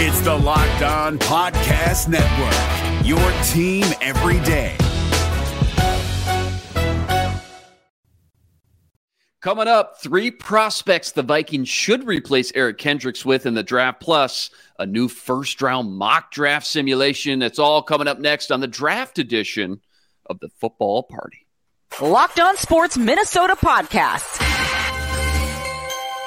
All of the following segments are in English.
It's the Locked On Podcast Network, your team every day. Coming up, three prospects the Vikings should replace Eric Kendricks with in the draft, plus a new first round mock draft simulation. That's all coming up next on the draft edition of the football party. Locked on Sports Minnesota podcast.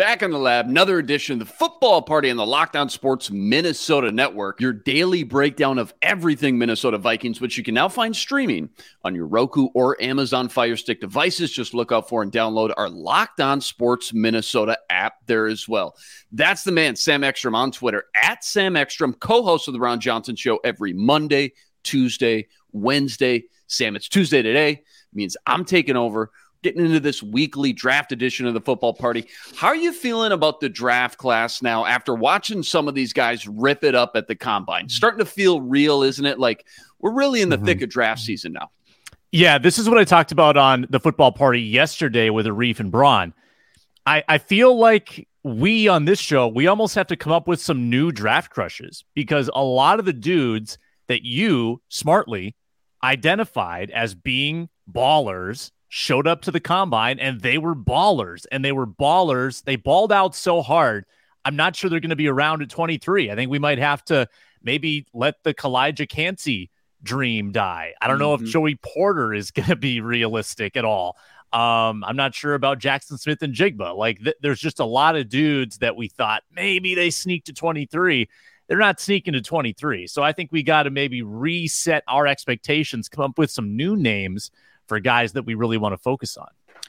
Back in the lab, another edition of the football party on the Locked On Sports Minnesota Network, your daily breakdown of everything Minnesota Vikings, which you can now find streaming on your Roku or Amazon Fire Stick devices. Just look out for and download our Locked On Sports Minnesota app there as well. That's the man, Sam Ekstrom on Twitter, at Sam Ekstrom, co host of the Ron Johnson Show every Monday, Tuesday, Wednesday. Sam, it's Tuesday today, means I'm taking over getting into this weekly draft edition of the football party. How are you feeling about the draft class now after watching some of these guys rip it up at the combine? Starting to feel real, isn't it? Like we're really in the mm-hmm. thick of draft season now. Yeah, this is what I talked about on the football party yesterday with Arif and Braun. I, I feel like we on this show, we almost have to come up with some new draft crushes because a lot of the dudes that you smartly identified as being ballers showed up to the combine and they were ballers and they were ballers. They balled out so hard. I'm not sure they're going to be around at 23. I think we might have to maybe let the Calijah Kancey dream die. I don't mm-hmm. know if mm-hmm. Joey Porter is going to be realistic at all. Um, I'm not sure about Jackson Smith-Njigba. Like, th- there's just a lot of dudes that we thought maybe they sneak to 23. They're not sneaking to 23. So I think we got to maybe reset our expectations, come up with some new names for guys that we really want to focus on.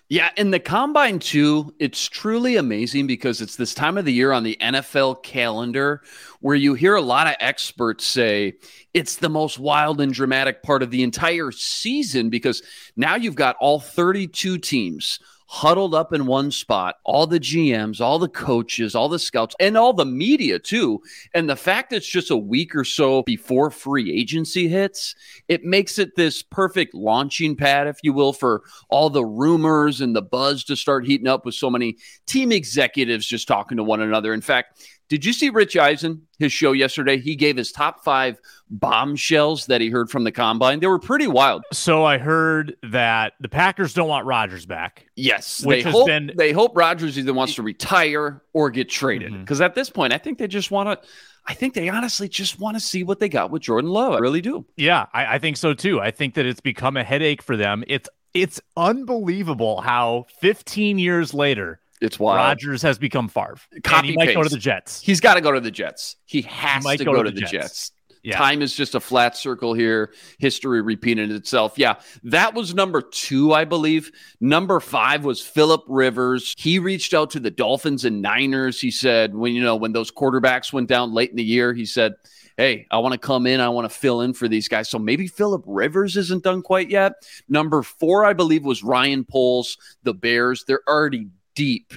Yeah, in the combine too, it's truly amazing because it's this time of the year on the NFL calendar where you hear a lot of experts say it's the most wild and dramatic part of the entire season because now you've got all 32 teams huddled up in one spot, all the GMs, all the coaches, all the scouts, and all the media too. And the fact that it's just a week or so before free agency hits, it makes it this perfect launching pad, if you will, for all the rumors and the buzz to start heating up with so many team executives just talking to one another. In fact, did you see Rich Eisen, his show yesterday? He gave his top five bombshells that he heard from the combine. They were pretty wild. So I heard that the Packers don't want Rodgers back. Yes, which they hope, been... they hope Rodgers either wants to retire or get traded. Because mm-hmm. at this point, I think they just want to. I think they honestly just want to see what they got with Jordan Love. I really do. Yeah, I, I think so too. I think that it's become a headache for them. It's it's unbelievable how 15 years later it's wild. Rodgers has become Favre. Copy and he might paste. go to the Jets. He's got to go to the Jets. He has he to go, go, to, the, the Jets. Jets. Yeah. Time is just a flat circle here. History repeated itself. Yeah, that was number two, I believe. Number five was Philip Rivers. He reached out to the Dolphins and Niners. He said, when you know, when those quarterbacks went down late in the year, he said, Hey, I want to come in. I want to fill in for these guys. So maybe Philip Rivers isn't done quite yet. Number four, I believe, was Ryan Poles, the Bears. They're already deep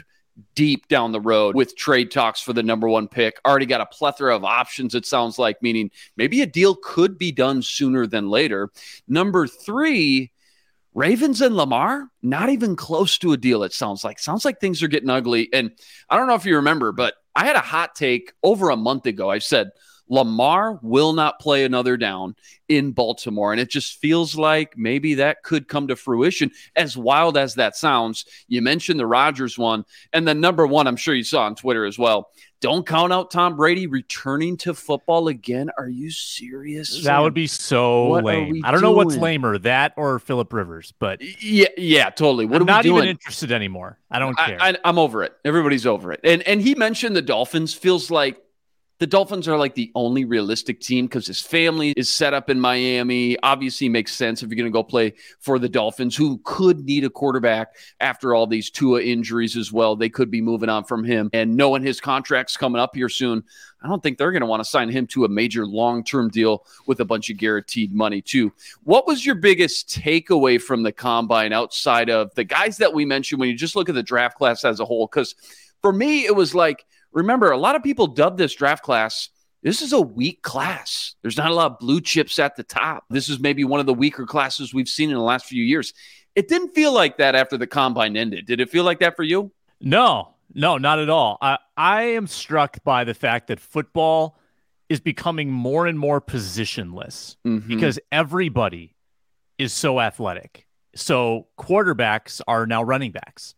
deep down the road with trade talks for the number one pick. Already got a plethora of options, it sounds like, meaning maybe a deal could be done sooner than later. Number three, Ravens and Lamar, not even close to a deal, it sounds like. Sounds like things are getting ugly. And I don't know if you remember, but I had a hot take over a month ago. I said, Lamar will not play another down in Baltimore. And it just feels like maybe that could come to fruition, as wild as that sounds. You mentioned the Rodgers one. And then number one, I'm sure you saw on Twitter as well. Don't count out Tom Brady returning to football again. Are you serious? That would be so what lame. I don't doing? know what's lamer, that or Philip Rivers, but yeah, yeah, totally. What I'm not even interested anymore. I don't care. I, am over it. Everybody's over it. And and he mentioned the Dolphins feels like the Dolphins are like the only realistic team because his family is set up in Miami. Obviously, makes sense if you're going to go play for the Dolphins, who could need a quarterback after all these Tua injuries as well. They could be moving on from him. And knowing his contract's coming up here soon, I don't think they're going to want to sign him to a major long term deal with a bunch of guaranteed money, too. What was your biggest takeaway from the combine outside of the guys that we mentioned when you just look at the draft class as a whole? Because for me, it was like, remember, a lot of people dubbed this draft class. This is a weak class. There's not a lot of blue chips at the top. This is maybe one of the weaker classes we've seen in the last few years. It didn't feel like that after the combine ended. Did it feel like that for you? No, no, not at all. I, I am struck by the fact that football is becoming more and more positionless mm-hmm. because everybody is so athletic. So quarterbacks are now running backs.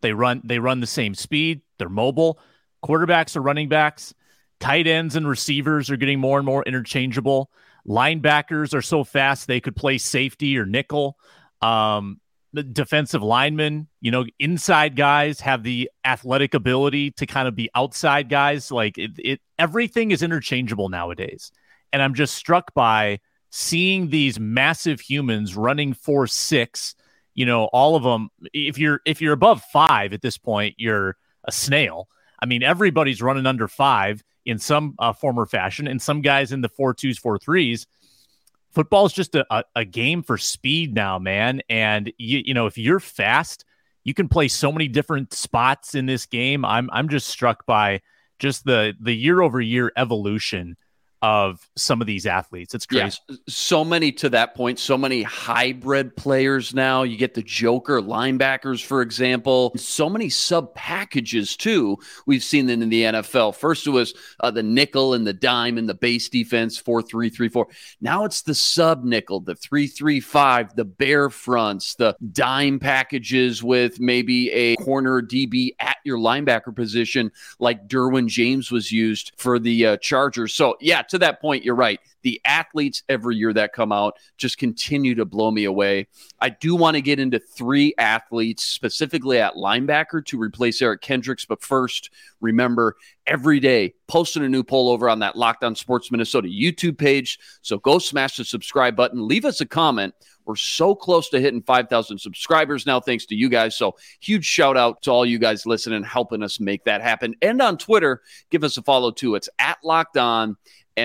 They run they run the same speed, they're mobile. Quarterbacks are running backs. Tight ends and receivers are getting more and more interchangeable. Linebackers are so fast they could play safety or nickel. Um, the defensive linemen, you know, inside guys have the athletic ability to kind of be outside guys. Like it, it everything is interchangeable nowadays. And I'm just struck by seeing these massive humans running four six. You know, all of them. If you're if you're above five at this point, you're a snail. I mean, everybody's running under five in some uh, form or fashion, and some guys in the four twos, four threes. Football is just a, a, a game for speed now, man. And you, you know, if you're fast, you can play so many different spots in this game. I'm I'm just struck by just the the year over year evolution of some of these athletes. It's crazy. Yeah, so many to that point, so many hybrid players now. You get the Joker linebackers, for example, so many sub packages too. We've seen them in the NFL. First it was uh, the nickel and the dime and the base defense, four three three four. Now it's the sub nickel, the three three five, the bear fronts, the dime packages with maybe a corner DB at your linebacker position, like Derwin James was used for the uh, Chargers. So yeah to that point, you're right. The athletes every year that come out just continue to blow me away. I do want to get into three athletes specifically at linebacker to replace Eric Kendricks. But first, remember every day posting a new poll over on that Locked On Sports Minnesota YouTube page. So go smash the subscribe button, leave us a comment. We're so close to hitting 5,000 subscribers now, thanks to you guys. So, huge shout out to all you guys listening, helping us make that happen. And on Twitter, give us a follow too. It's at Locked On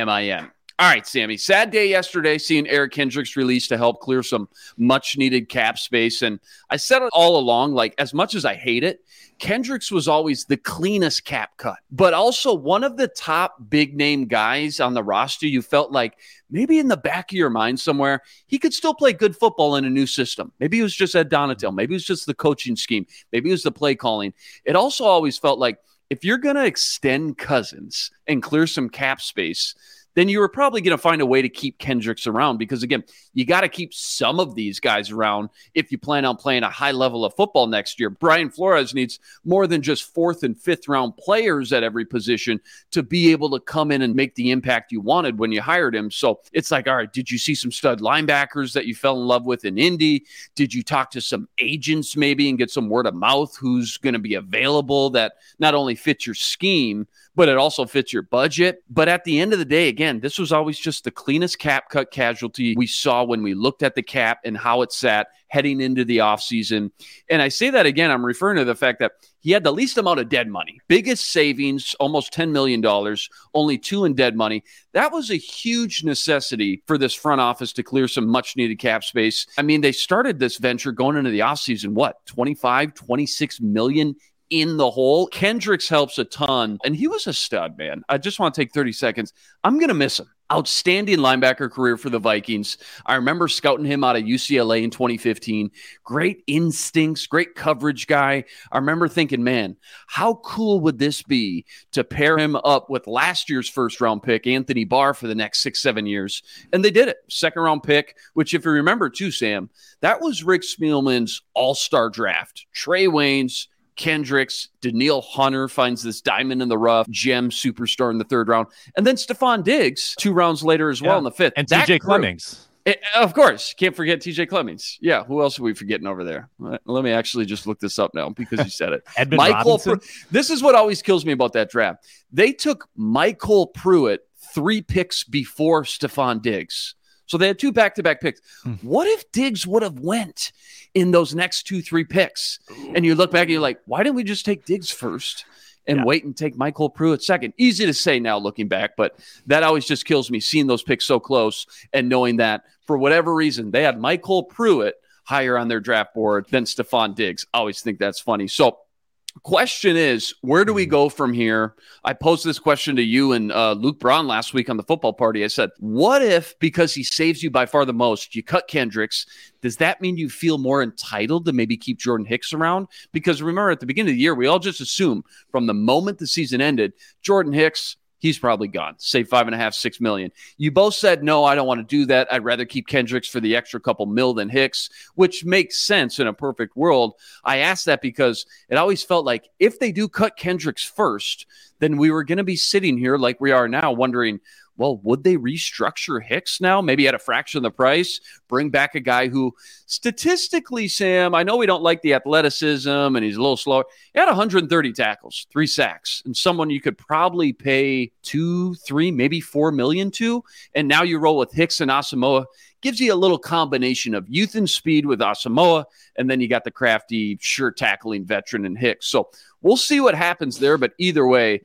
MIN. All right, Sammy. Sad day yesterday seeing Eric Kendricks released to help clear some much needed cap space. And I said it all along like, as much as I hate it, Kendricks was always the cleanest cap cut, but also one of the top big name guys on the roster. You felt like maybe in the back of your mind somewhere, he could still play good football in a new system. Maybe it was just Ed Donatell. Maybe it was just the coaching scheme. Maybe it was the play calling. It also always felt like, if you're going to extend Cousins and clear some cap space, then you were probably going to find a way to keep Kendricks around because, again, you got to keep some of these guys around if you plan on playing a high level of football next year. Brian Flores needs more than just fourth and fifth round players at every position to be able to come in and make the impact you wanted when you hired him. So it's like, all right, did you see some stud linebackers that you fell in love with in Indy? Did you talk to some agents maybe and get some word of mouth who's going to be available that not only fits your scheme, but it also fits your budget. But at the end of the day, again, this was always just the cleanest cap cut casualty we saw when we looked at the cap and how it sat heading into the offseason. And I say that again, I'm referring to the fact that he had the least amount of dead money, biggest savings, almost $10 million, only two in dead money. That was a huge necessity for this front office to clear some much needed cap space. I mean, they started this venture going into the offseason, what, 25, 26 million in the hole. Kendricks helps a ton, and he was a stud, man. I just want to take 30 seconds. I'm going to miss him. Outstanding linebacker career for the Vikings. I remember scouting him out of UCLA in 2015. Great instincts, great coverage guy. I remember thinking, man, how cool would this be to pair him up with last year's first round pick, Anthony Barr, for the next six, seven years? And they did it. Second round pick, which, if you remember too, Sam, that was Rick Spielman's all star draft. Trae Waynes, Kendricks, Danielle Hunter finds this diamond in the rough, gem superstar in the third round. And then Stefon Diggs, two rounds later as well yeah. in the fifth. And TJ Clemmings. It, of course, can't forget TJ Clemmings. Yeah, who else are we forgetting over there? Let me actually just look this up now because you said it. Edmund Michael, Pr- this is what always kills me about that draft. They took MyCole Pruitt three picks before Stefon Diggs. So they had two back-to-back picks. Hmm. What if Diggs would have went in those next two, three picks? And you look back and you're like, why didn't we just take Diggs first? and yeah. wait and take MyCole Pruitt second. Easy to say now looking back, but that always just kills me seeing those picks so close and knowing that for whatever reason they had MyCole Pruitt higher on their draft board than Stefon Diggs. I always think that's funny. So question is where do we mm-hmm. go from here? I posed this question to you and uh, luke braun last week on the football party. I said what if because he saves you by far the most you cut kendricks does that mean you feel more entitled to maybe keep jordan hicks around? Because remember at the beginning of the year we all just assume from the moment the season ended jordan hicks he's probably gone. Say five and a half, six million. You both said no, I don't want to do that. I'd rather keep Kendricks for the extra couple mil than Hicks, which makes sense in a perfect world. I asked that because it always felt like if they do cut Kendricks first, then we were going to be sitting here like we are now, wondering well, would they restructure Hicks now? Maybe at a fraction of the price, bring back a guy who statistically, Sam, I know we don't like the athleticism and he's a little slower. He had 130 tackles, three sacks, and someone you could probably pay two, three, maybe four million to. And now you roll with Hicks and Asamoah. Gives you a little combination of youth and speed with Asamoah, and then you got the crafty, sure tackling veteran in Hicks. So we'll see what happens there. But either way,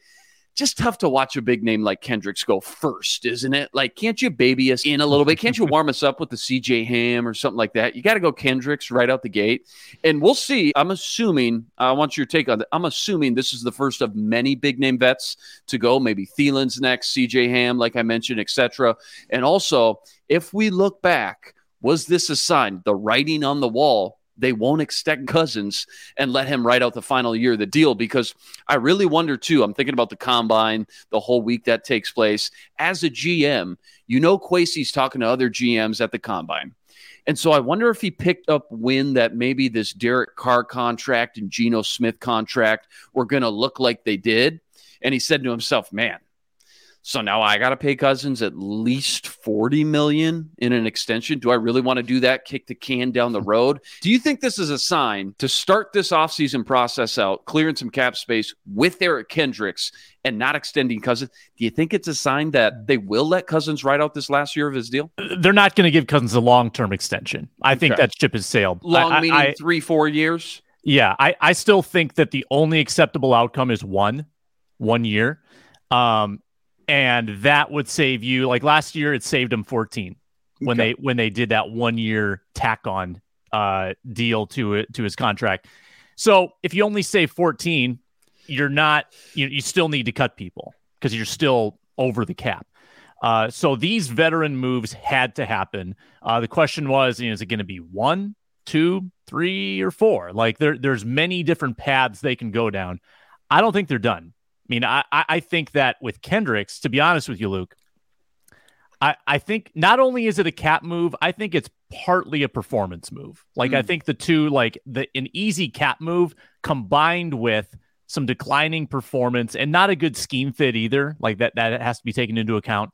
just tough to watch a big name like Kendricks go first, isn't it? Like, can't you baby us in a little bit? Can't you warm us up with the CJ Ham or something like that? You got to go Kendricks right out the gate. And we'll see. I'm assuming, I want your take on that. I'm assuming this is the first of many big name vets to go. Maybe Thielen's next, CJ Ham, like I mentioned, etc. And also, if we look back, was this a sign, the writing on the wall they won't extend Cousins and let him write out the final year of the deal because I really wonder too. I'm thinking about the combine, the whole week that takes place. As a GM, you know Kwesi's talking to other GMs at the combine. And so I wonder if he picked up wind that maybe this Derek Carr contract and Geno Smith contract were going to look like they did. And he said to himself, man, so now I got to pay Cousins at least 40 million in an extension. Do I really want to do that? Kick the can down the road? Do you think this is a sign to start this offseason process out, clearing some cap space with Eric Kendricks and not extending Cousins? Do you think it's a sign that they will let Cousins ride out this last year of his deal? They're not going to give Cousins a long term extension. I think that ship has sailed. Long I, meaning I, three, four years? Yeah. I, I still think that the only acceptable outcome is one, one year. Um, and that would save you like last year it saved him 14 when okay. they when they did that one year tack on uh deal to it to his contract. So if you only save 14 you're not you, you still need to cut people because you're still over the cap. Uh so these veteran moves had to happen. Uh the question was you know, is it going to be one two three or four? Like there there's many different paths they can go down. I don't think they're done mean, I, I think that with Kendricks, to be honest with you, Luke, I, I think not only is it a cap move, I think it's partly a performance move. Like mm. I hmm. think the two, like the an easy cap move combined with some declining performance and not a good scheme fit either. Like that that has to be taken into account.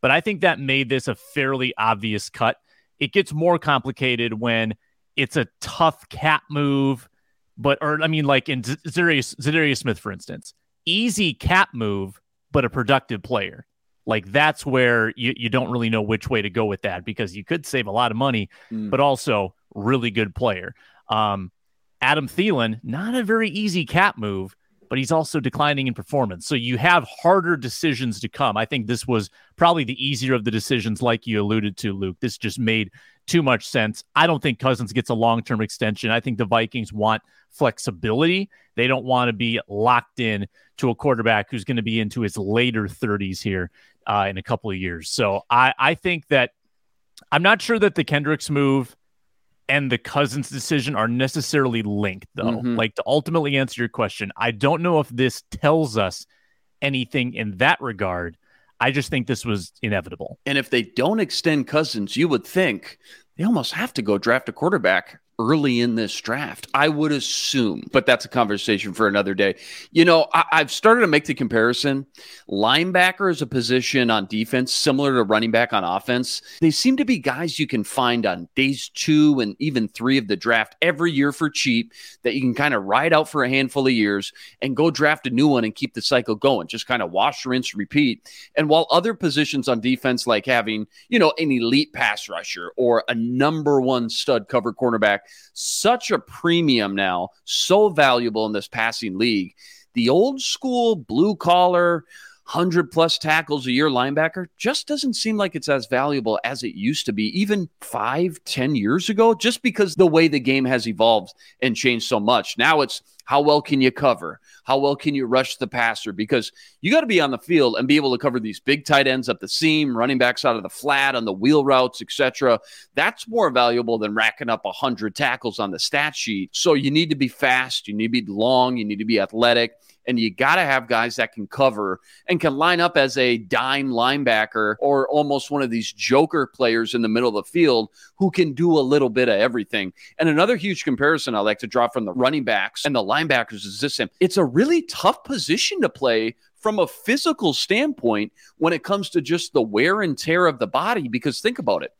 But I think that made this a fairly obvious cut. It gets more complicated when it's a tough cap move, but or I mean, like in Za'Darius Smith, for instance, easy cap move, but a productive player. Like that's where you, you don't really know which way to go with that because you could save a lot of money, mm. but also really good player. Um, Adam Thielen, not a very easy cap move, but he's also declining in performance. So you have harder decisions to come. I think this was probably the easier of the decisions, like you alluded to, Luke. This just made too much sense. I don't think Cousins gets a long term extension. I think the Vikings want flexibility. They don't want to be locked in to a quarterback who's going to be into his later 30s here uh, in a couple of years. So I, I think that I'm not sure that the Kendricks move and the Cousins decision are necessarily linked, though. Mm-hmm. Like to ultimately answer your question, I don't know if this tells us anything in that regard. I just think this was inevitable. And if they don't extend Cousins, you would think they almost have to go draft a quarterback early in this draft. I would assume, but that's a conversation for another day. You know, I, have started to make the comparison. Linebacker is a position on defense similar to running back on offense. They seem to be guys you can find on days two and even three of the draft every year for cheap that you can kind of ride out for a handful of years and go draft a new one and keep the cycle going. Just kind of wash, rinse, repeat. And while other positions on defense, like having, you know, an elite pass rusher or a number one stud cover cornerback, such a premium now, so valuable in this passing league. The old school blue collar, 100 plus tackles a year linebacker just doesn't seem like it's as valuable as it used to be even five, ten years ago, just because the way the game has evolved and changed so much. Now it's how well can you cover? How well can you rush the passer? Because you got to be on the field and be able to cover these big tight ends up the seam, running backs out of the flat on the wheel routes, etc. That's more valuable than racking up 100 tackles on the stat sheet. So you need to be fast, you need to be long, you need to be athletic and you got to have guys that can cover and can line up as a dime linebacker or almost one of these joker players in the middle of the field who can do a little bit of everything. And another huge comparison I like to draw from the running backs and the linebackers is this: same. it's a really tough position to play from a physical standpoint when it comes to just the wear and tear of the body. Because think about it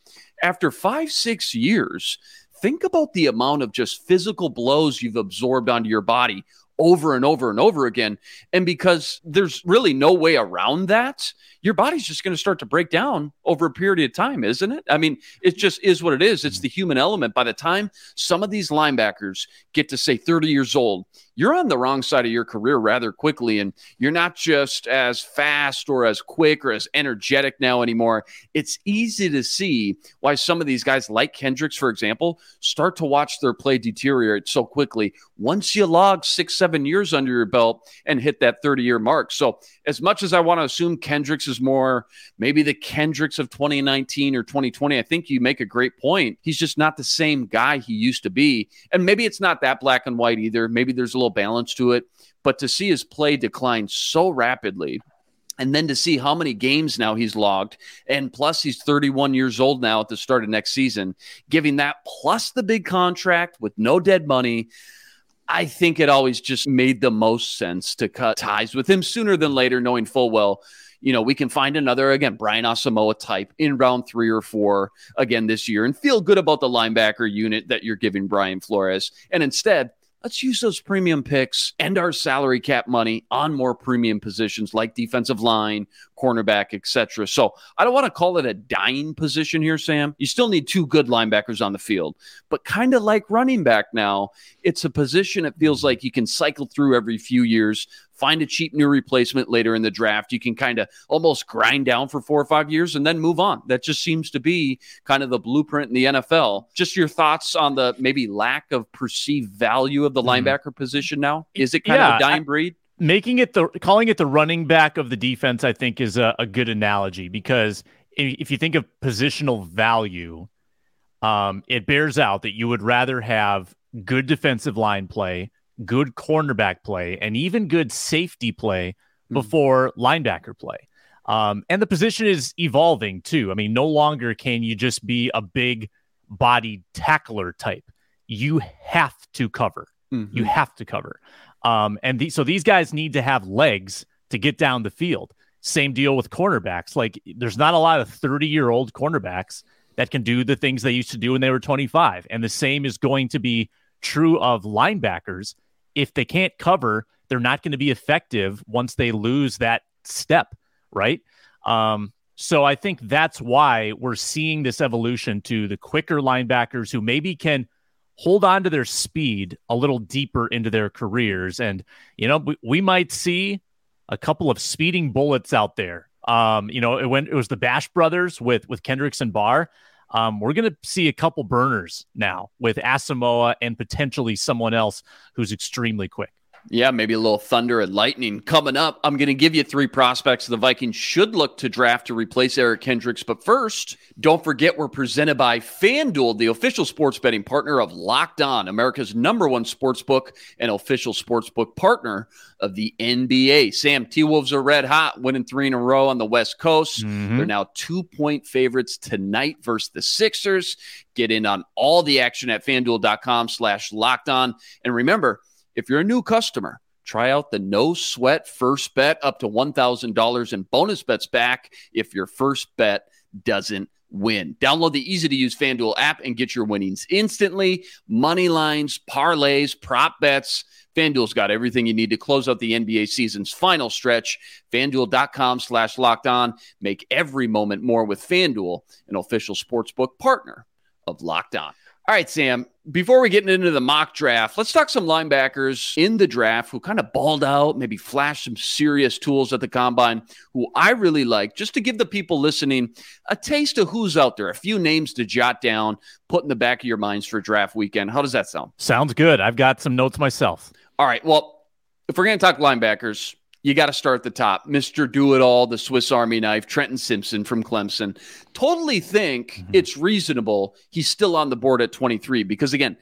after five, six years, think about the amount of just physical blows you've absorbed onto your body over and over and over again. And because there's really no way around that, your body's just going to start to break down over a period of time, isn't it? I mean, it just is what it is. It's mm-hmm. the human element. By the time some of these linebackers get to say 30 years old, you're on the wrong side of your career rather quickly. And you're not just as fast or as quick or as energetic now anymore. It's easy to see why some of these guys, like Kendricks, for example, start to watch their play deteriorate so quickly once you log six, seven years under your belt and hit that 30 year mark. So, as much as I want to assume Kendricks is more maybe the Kendricks of 2019 or 2020, I think you make a great point. He's just not the same guy he used to be. And maybe it's not that black and white either. Maybe there's a little balance to it. But to see his play decline so rapidly, and then to see how many games now he's logged, and plus he's 31 years old now at the start of next season, giving that plus the big contract with no dead money. I think it always just made the most sense to cut ties with him sooner than later, knowing full well, you know, we can find another, again, Brian Asamoah type in round three or four again this year and feel good about the linebacker unit that you're giving Brian Flores. And instead, let's use those premium picks and our salary cap money on more premium positions like defensive line, cornerback, etc. So I don't want to call it a dying position here, Sam. You still need two good linebackers on the field, but kind of like running back now, it's a position it feels like you can cycle through every few years, find a cheap new replacement later in the draft. You can kind of almost grind down for four or five years and then move on. That just seems to be kind of the blueprint in the NFL. Just your thoughts on the maybe lack of perceived value of the mm-hmm. linebacker position now? Is it kind yeah, of a dying breed? making it the calling it the running back of the defense, I think, is a, a good analogy because if you think of positional value, um, it bears out that you would rather have good defensive line play, good cornerback play, and even good safety play hmm. before mm-hmm. linebacker play. Um, and the position is evolving too. I mean, no longer can you just be a big body tackler type. You have to cover. Mm-hmm. You have to cover. Um, and the, so these guys need to have legs to get down the field. Same deal with cornerbacks. Like there's not a lot of 30 year old cornerbacks that can do the things they used to do when they were 25. And the same is going to be true of linebackers. If they can't cover, they're not going to be effective once they lose that step, right? Um, so I think that's why we're seeing this evolution to the quicker linebackers who maybe can hold on to their speed a little deeper into their careers. And, you know, we, we might see a couple of speeding bullets out there. Um, you know, it, when it was the Bash brothers with with Kendricks and Barr. Um, we're going to see a couple burners now with Asamoah and potentially someone else who's extremely quick. Yeah, maybe a little thunder and lightning coming up. I'm going to give you three prospects the Vikings should look to draft to replace Eric Kendricks. But first, don't forget we're presented by FanDuel, the official sports betting partner of Locked On, America's number one sports book and official sports book partner of the NBA. Sam T Wolves are red hot, winning three in a row on the West Coast. Mm-hmm. They're now two point favorites tonight versus the Sixers. Get in on all the action at fanduel.com slash locked on. And remember, if you're a new customer, try out the no sweat first bet up to $1,000 in bonus bets back if your first bet doesn't win. Download the easy to use FanDuel app and get your winnings instantly. Money lines, parlays, prop bets. FanDuel's got everything you need to close out the NBA season's final stretch. FanDuel.com slash locked on. Make every moment more with FanDuel, an official sportsbook partner of Locked On. All right, Sam, before we get into the mock draft, let's talk some linebackers in the draft who kind of balled out, maybe flashed some serious tools at the combine, who I really like, just to give the people listening a taste of who's out there, a few names to jot down, put in the back of your minds for draft weekend. How does that sound? Sounds good. I've got some notes myself. All right. Well, if we're going to talk linebackers, you got to start at the top. Mr. Do It All, the Swiss Army knife, Trenton Simpson from Clemson. Totally think mm-hmm. it's reasonable he's still on the board at 23 because, again,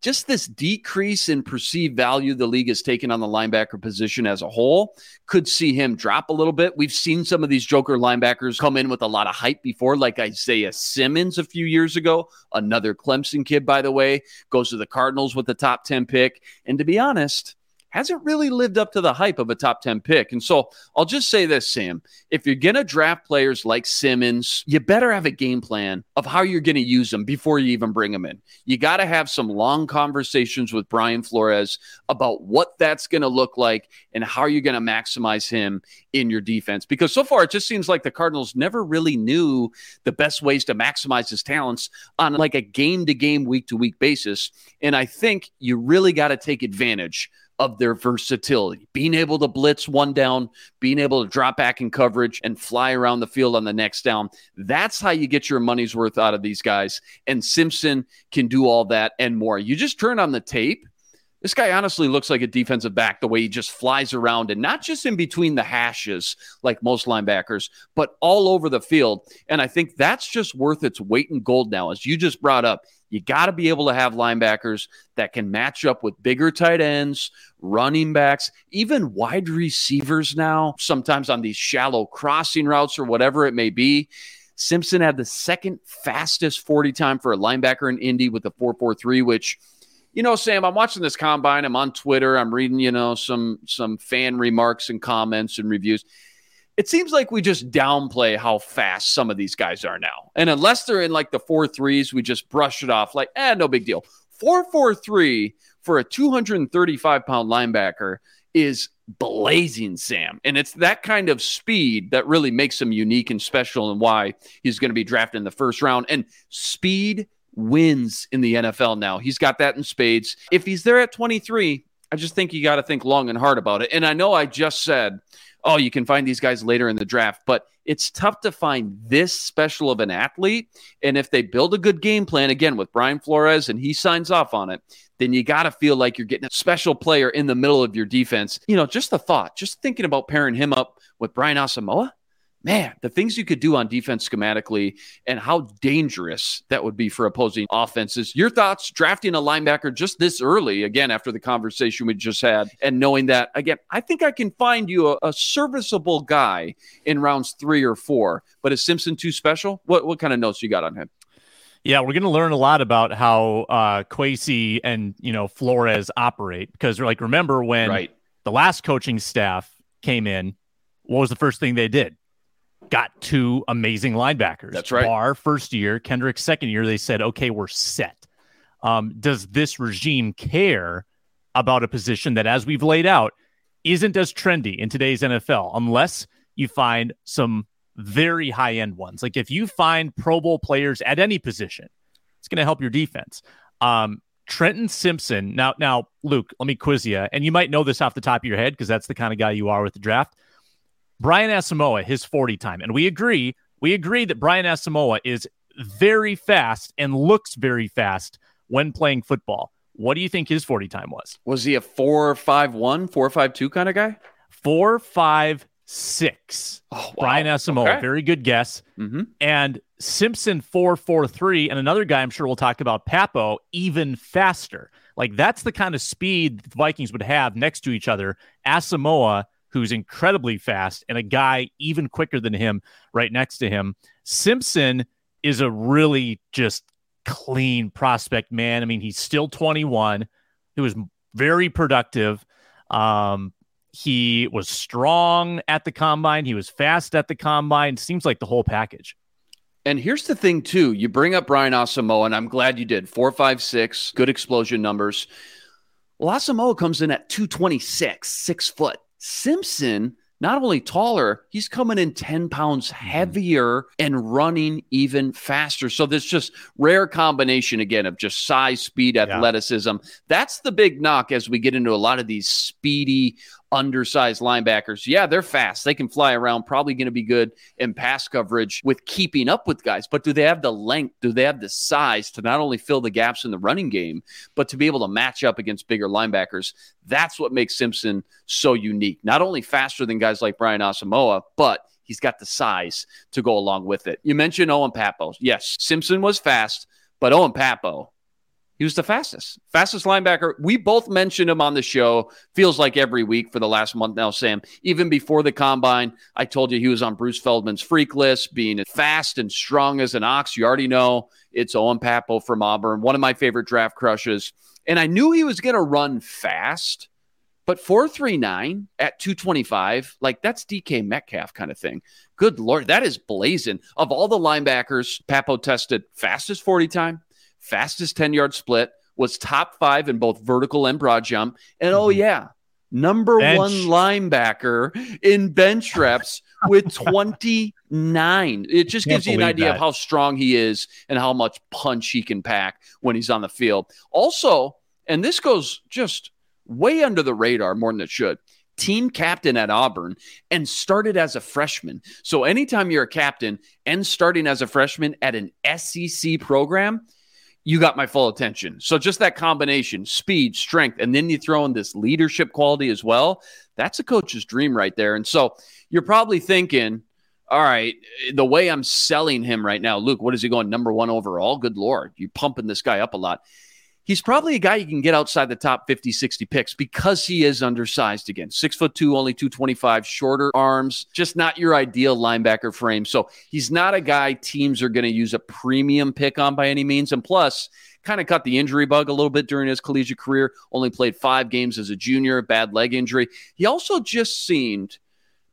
just this decrease in perceived value the league has taken on the linebacker position as a whole could see him drop a little bit. We've seen some of these Joker linebackers come in with a lot of hype before, like Isaiah Simmons a few years ago. Another Clemson kid, by the way, goes to the Cardinals with the top 10 pick. And to be honest, hasn't really lived up to the hype of a top 10 pick. And so I'll just say this, Sam. If you're going to draft players like Simmons, you better have a game plan of how you're going to use them before you even bring them in. You got to have some long conversations with Brian Flores about what that's going to look like and how you're going to maximize him in your defense. Because so far, it just seems like the Cardinals never really knew the best ways to maximize his talents on like a game to game, week to week basis. And I think you really got to take advantage of their versatility, being able to blitz one down, being able to drop back in coverage and fly around the field on the next down. That's how you get your money's worth out of these guys. And Simpson can do all that and more. You just turn on the tape. This guy honestly looks like a defensive back the way he just flies around and not just in between the hashes like most linebackers, but all over the field. And I think that's just worth its weight in gold now, as you just brought up. You got to be able to have linebackers that can match up with bigger tight ends, running backs, even wide receivers now, sometimes on these shallow crossing routes or whatever it may be. Simpson had the second fastest 40 time for a linebacker in Indy with the 443, which you know, Sam, I'm watching this combine. I'm on Twitter. I'm reading, you know, some some fan remarks and comments and reviews it seems like we just downplay how fast some of these guys are now. And unless they're in like the four threes, we just brush it off like, eh, no big deal. 443 for a 235 pound linebacker is blazing, Sam. And it's that kind of speed that really makes him unique and special and why he's going to be drafted in the first round. And speed wins in the NFL now. He's got that in spades. If he's there at 23, I just think you got to think long and hard about it. And I know I just said oh, you can find these guys later in the draft, but it's tough to find this special of an athlete. And if they build a good game plan, again, with Brian Flores and he signs off on it, then you got to feel like you're getting a special player in the middle of your defense. You know, just the thought, just thinking about pairing him up with Brian Asamoah man, the things you could do on defense schematically and how dangerous that would be for opposing offenses. Your thoughts drafting a linebacker just this early, again, after the conversation we just had, and knowing that, again, I think I can find you a, a serviceable guy in rounds three or four. But is Simpson too special? What, what kind of notes you got on him? Yeah, we're going to learn a lot about how uh, and you know Flores operate because, like, remember when right. the last coaching staff came in, what was the first thing they did? Got two amazing linebackers. That's right. Barr first year, Kendrick second year. They said, okay, we're set. Um, does this regime care about a position that, as we've laid out, isn't as trendy in today's NFL unless you find some very high end ones? Like if you find Pro Bowl players at any position, it's going to help your defense. Um, Trenton Simpson. Now, now, Luke, let me quiz you, and you might know this off the top of your head because that's the kind of guy you are with the draft. Brian Asamoah, his 40 time. And we agree, we agree that Brian Asamoah is very fast and looks very fast when playing football. What do you think his 40 time was? Was he a 451, 452 kind of guy? 456. Oh, wow. Brian Asamoah, okay. very good guess. Mm-hmm. And Simpson 443 and another guy I'm sure we'll talk about Pappoe even faster. Like that's the kind of speed the Vikings would have next to each other. Asamoah who's incredibly fast and a guy even quicker than him right next to him. Simpson is a really just clean prospect, man. I mean, he's still 21. He was very productive. Um, he was strong at the combine. He was fast at the combine. Seems like the whole package. And here's the thing, too. You bring up Brian Asamoah, and I'm glad you did. Four, five, six, good explosion numbers. Well, Asamoah comes in at 226, six foot. Simpson not only taller, he's coming in 10 pounds mm-hmm. heavier and running even faster. So there's just rare combination again of just size, speed, athleticism. Yeah. That's the big knock as we get into a lot of these speedy undersized linebackers. Yeah, they're fast. They can fly around, probably going to be good in pass coverage with keeping up with guys. But do they have the length? Do they have the size to not only fill the gaps in the running game, but to be able to match up against bigger linebackers? That's what makes Simpson so unique. Not only faster than guys like Brian Asamoah, but he's got the size to go along with it. You mentioned Owen Pappoe. Yes, Simpson was fast, but Owen Pappoe he was the fastest, fastest linebacker. We both mentioned him on the show. Feels like every week for the last month now, Sam. Even before the combine, I told you he was on Bruce Feldman's freak list, being as fast and strong as an ox. You already know it's Owen Pappoe from Auburn, one of my favorite draft crushes. And I knew he was going to run fast, but 439 at 225, like that's DK Metcalf kind of thing. Good Lord, that is blazing. Of all the linebackers, Pappoe tested fastest 40 time, fastest 10 yard split, was top five in both vertical and broad jump. And oh, mm-hmm. yeah, number bench. one linebacker in bench reps with 29. It just gives you an idea that. of how strong he is and how much punch he can pack when he's on the field. Also, and this goes just way under the radar more than it should. Team captain at Auburn and started as a freshman. So, anytime you're a captain and starting as a freshman at an SEC program, you got my full attention. So just that combination, speed, strength, and then you throw in this leadership quality as well. That's a coach's dream right there. And so you're probably thinking, all right, the way I'm selling him right now, Luke, what is he going number one overall? Good Lord, you're pumping this guy up a lot he's probably a guy you can get outside the top 50, 60 picks because he is undersized again. Six foot two, only 225, shorter arms, just not your ideal linebacker frame. So he's not a guy teams are going to use a premium pick on by any means. And plus, kind of caught the injury bug a little bit during his collegiate career, only played five games as a junior, bad leg injury. He also just seemed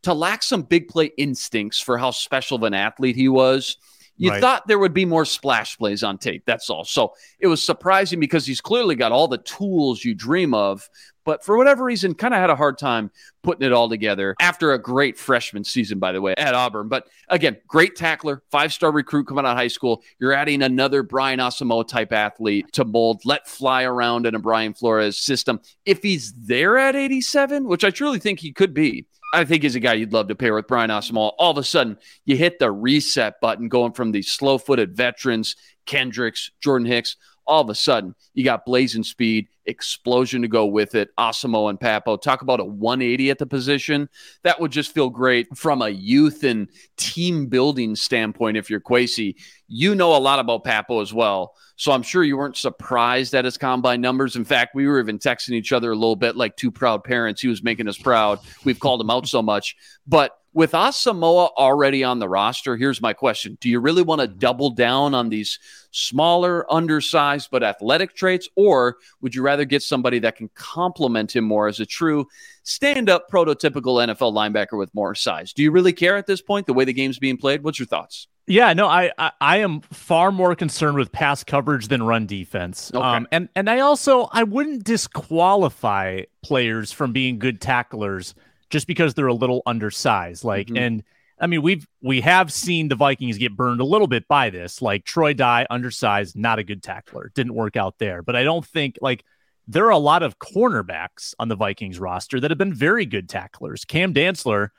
to lack some big play instincts for how special of an athlete he was. You right. thought there would be more splash plays on tape. That's all. So it was surprising because he's clearly got all the tools you dream of, but for whatever reason, kind of had a hard time putting it all together after a great freshman season, by the way, at Auburn. But again, great tackler, five star recruit coming out of high school. You're adding another Brian Asamoah type athlete to mold, let fly around in a Brian Flores system. If he's there at 87, which I truly think he could be, I think he's a guy you'd love to pair with Brian Asamoah. All of a sudden, you hit the reset button going from these slow footed veterans, Kendricks, Jordan Hicks. All of a sudden, you got blazing speed, explosion to go with it. Asamoah and Pappoe. Talk about a 180 at the position. That would just feel great from a youth and team building standpoint. If you're Kwesi, you know a lot about Pappoe as well. So I'm sure you weren't surprised at his combine numbers. In fact, we were even texting each other a little bit like two proud parents. He was making us proud. We've called him out so much. But with Asamoah already on the roster, here's my question. Do you really want to double down on these smaller, undersized, but athletic traits? Or would you rather get somebody that can complement him more as a true stand up, prototypical NFL linebacker with more size? Do you really care at this point, the way the game's being played? What's your thoughts? Yeah, no, I, I, I am far more concerned with pass coverage than run defense. Okay. Um, and and I also I wouldn't disqualify players from being good tacklers just because they're a little undersized. Like, mm-hmm. and I mean, we've we have seen the Vikings get burned a little bit by this. Like Troy Dye, undersized, not a good tackler, didn't work out there. But I don't think like there are a lot of cornerbacks on the Vikings roster that have been very good tacklers. Cam Dantzler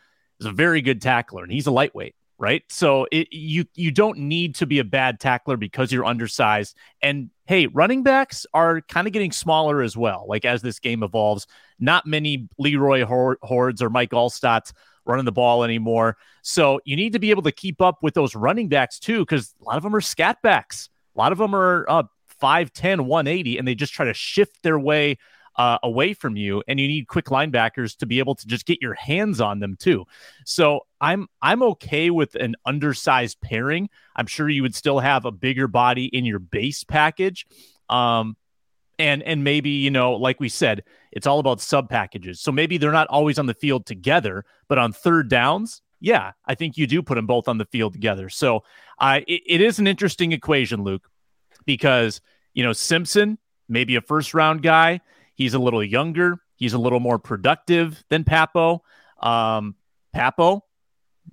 is a very good tackler, and he's a lightweight. Right? So it, you you don't need to be a bad tackler because you're undersized. And hey, running backs are kind of getting smaller as well. Like as this game evolves, not many Leroy Hoards or Mike Alstott running the ball anymore. So you need to be able to keep up with those running backs too, because a lot of them are scat backs. A lot of them are uh, 5'10, 180, and they just try to shift their way uh, away from you, and you need quick linebackers to be able to just get your hands on them too. So I'm I'm okay with an undersized pairing. I'm sure you would still have a bigger body in your base package. Um, and and maybe you know like we said it's all about sub packages so maybe they're not always on the field together but on third downs yeah i think you do put them both on the field together so uh, it, it is an interesting equation luke because you know simpson maybe a first round guy He's a little younger. He's a little more productive than Pappoe. Um, Pappoe,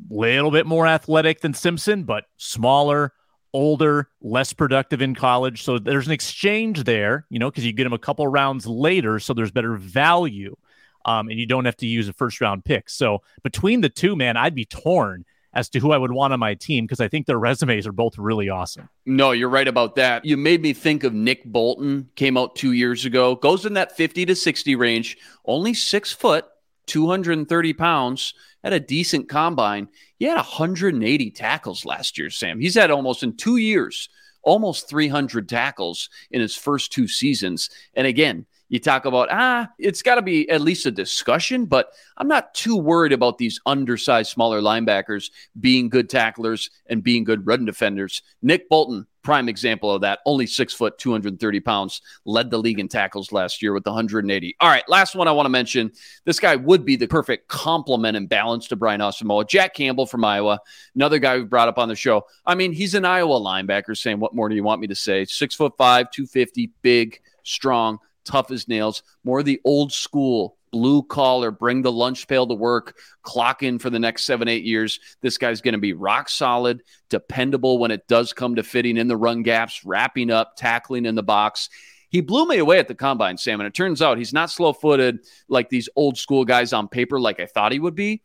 little bit more athletic than Simpson, but smaller, older, less productive in college. So there's an exchange there, you know, because you get him a couple rounds later, so there's better value. Um, and you don't have to use a first round pick. So between the two, man, I'd be torn as to who I would want on my team because I think their resumes are both really awesome. No, you're right about that. You made me think of Nick Bolton, came out two years ago, goes in that 50 to 60 range, only six foot, 230 pounds, at a decent combine. He had 180 tackles last year, Sam. He's had almost in two years, almost 300 tackles in his first two seasons. And again, you talk about, ah, it's got to be at least a discussion, but I'm not too worried about these undersized, smaller linebackers being good tacklers and being good run defenders. Nick Bolton, prime example of that, only six foot, 230 pounds, led the league in tackles last year with 180. All right, last one I want to mention. This guy would be the perfect complement and balance to Brian Asamoah. Jack Campbell from Iowa, another guy we brought up on the show. I mean, he's an Iowa linebacker, saying, what more do you want me to say? Six foot five, 250, big, strong tough as nails, more the old school blue collar, bring the lunch pail to work, clock in for the next seven, eight years. This guy's going to be rock solid, dependable when it does come to fitting in the run gaps, wrapping up, tackling in the box. He blew me away at the combine, Sam. And it turns out he's not slow footed like these old school guys on paper, like I thought he would be.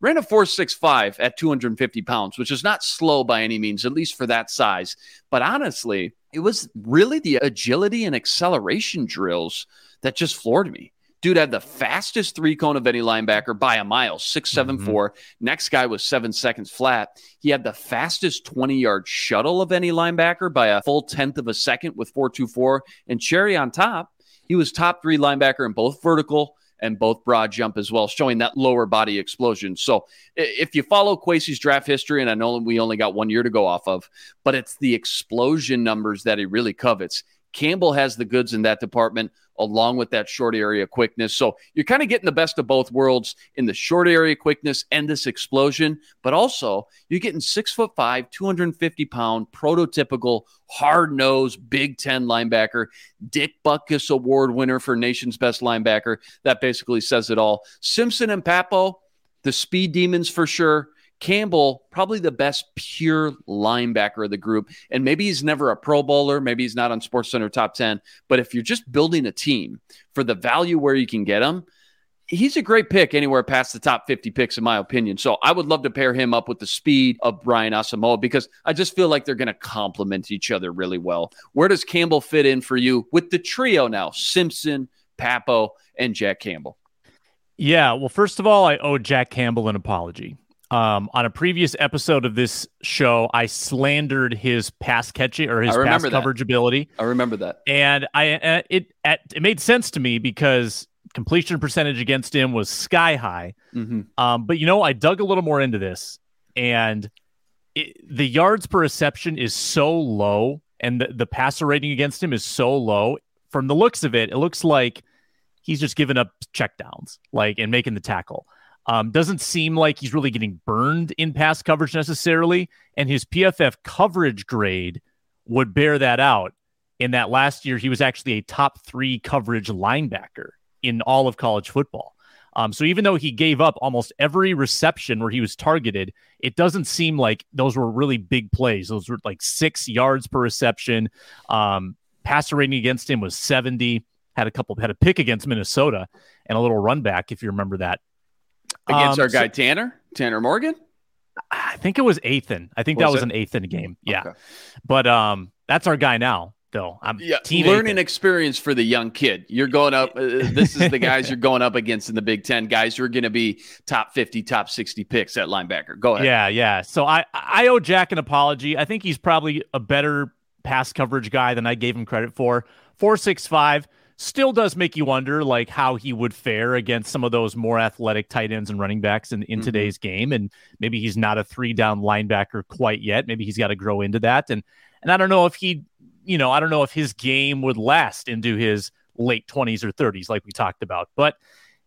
Ran a 4.65 at 250 pounds, which is not slow by any means, at least for that size. But honestly, it was really the agility and acceleration drills that just floored me. Dude had the fastest three cone of any linebacker by a mile, six seven mm-hmm. four. Next guy was seven seconds flat. He had the fastest 20 yard shuttle of any linebacker by a full tenth of a second with 424. And cherry on top, he was top three linebacker in both vertical and both broad jump as well, showing that lower body explosion. So if you follow Kwesi's draft history, and I know we only got one year to go off of, but it's the explosion numbers that he really covets. Campbell has the goods in that department along with that short area quickness. So you're kind of getting the best of both worlds in the short area quickness and this explosion, but also you're getting six foot five, 250 pound, prototypical, hard nosed Big Ten linebacker, Dick Butkus Award winner for nation's best linebacker. That basically says it all. Simpson and Pappoe, the speed demons for sure. Campbell, probably the best pure linebacker of the group. And maybe he's never a Pro Bowler. Maybe he's not on Sports Center top 10. But if you're just building a team for the value where you can get him, he's a great pick anywhere past the top 50 picks, in my opinion. So I would love to pair him up with the speed of Brian Asamoah because I just feel like they're going to complement each other really well. Where does Campbell fit in for you with the trio now? Simpson, Pappoe, and Jack Campbell. Yeah. Well, first of all, I owe Jack Campbell an apology. Um, on a previous episode of this show, I slandered his pass catching or his pass coverage ability. I remember that, and I uh, it at, it made sense to me because completion percentage against him was sky high. Mm-hmm. Um, but you know, I dug a little more into this, and it, the yards per reception is so low, and the, the passer rating against him is so low. From the looks of it, it looks like he's just giving up checkdowns, like and making the tackle. Um, doesn't seem like he's really getting burned in pass coverage necessarily, and his PFF coverage grade would bear that out. In that last year, he was actually a top three coverage linebacker in all of college football. Um, so even though he gave up almost every reception where he was targeted, it doesn't seem like those were really big plays. Those were like six yards per reception. Um, passer rating against him was 70. Had a couple, had a pick against Minnesota and a little run back, if you remember that against um, our guy so, Tanner, Tanner Morgan. I think it was Athan. I think was that was it? an Athan game. Yeah. Okay. But um, that's our guy now though. I'm yeah, learning experience for the young kid. You're going up. Uh, this is the guys you're going up against in the Big Ten. Guys who are going to be top 50, top 60 picks at linebacker. Go ahead. Yeah, yeah. So I I owe Jack an apology. I think he's probably a better pass coverage guy than I gave him credit for. Four six five still does make you wonder like how he would fare against some of those more athletic tight ends and running backs in, in mm-hmm. today's game. And maybe he's not a three down linebacker quite yet. Maybe he's got to grow into that. And and I don't know if he you know, I don't know if his game would last into his late 20s or 30s, like we talked about. But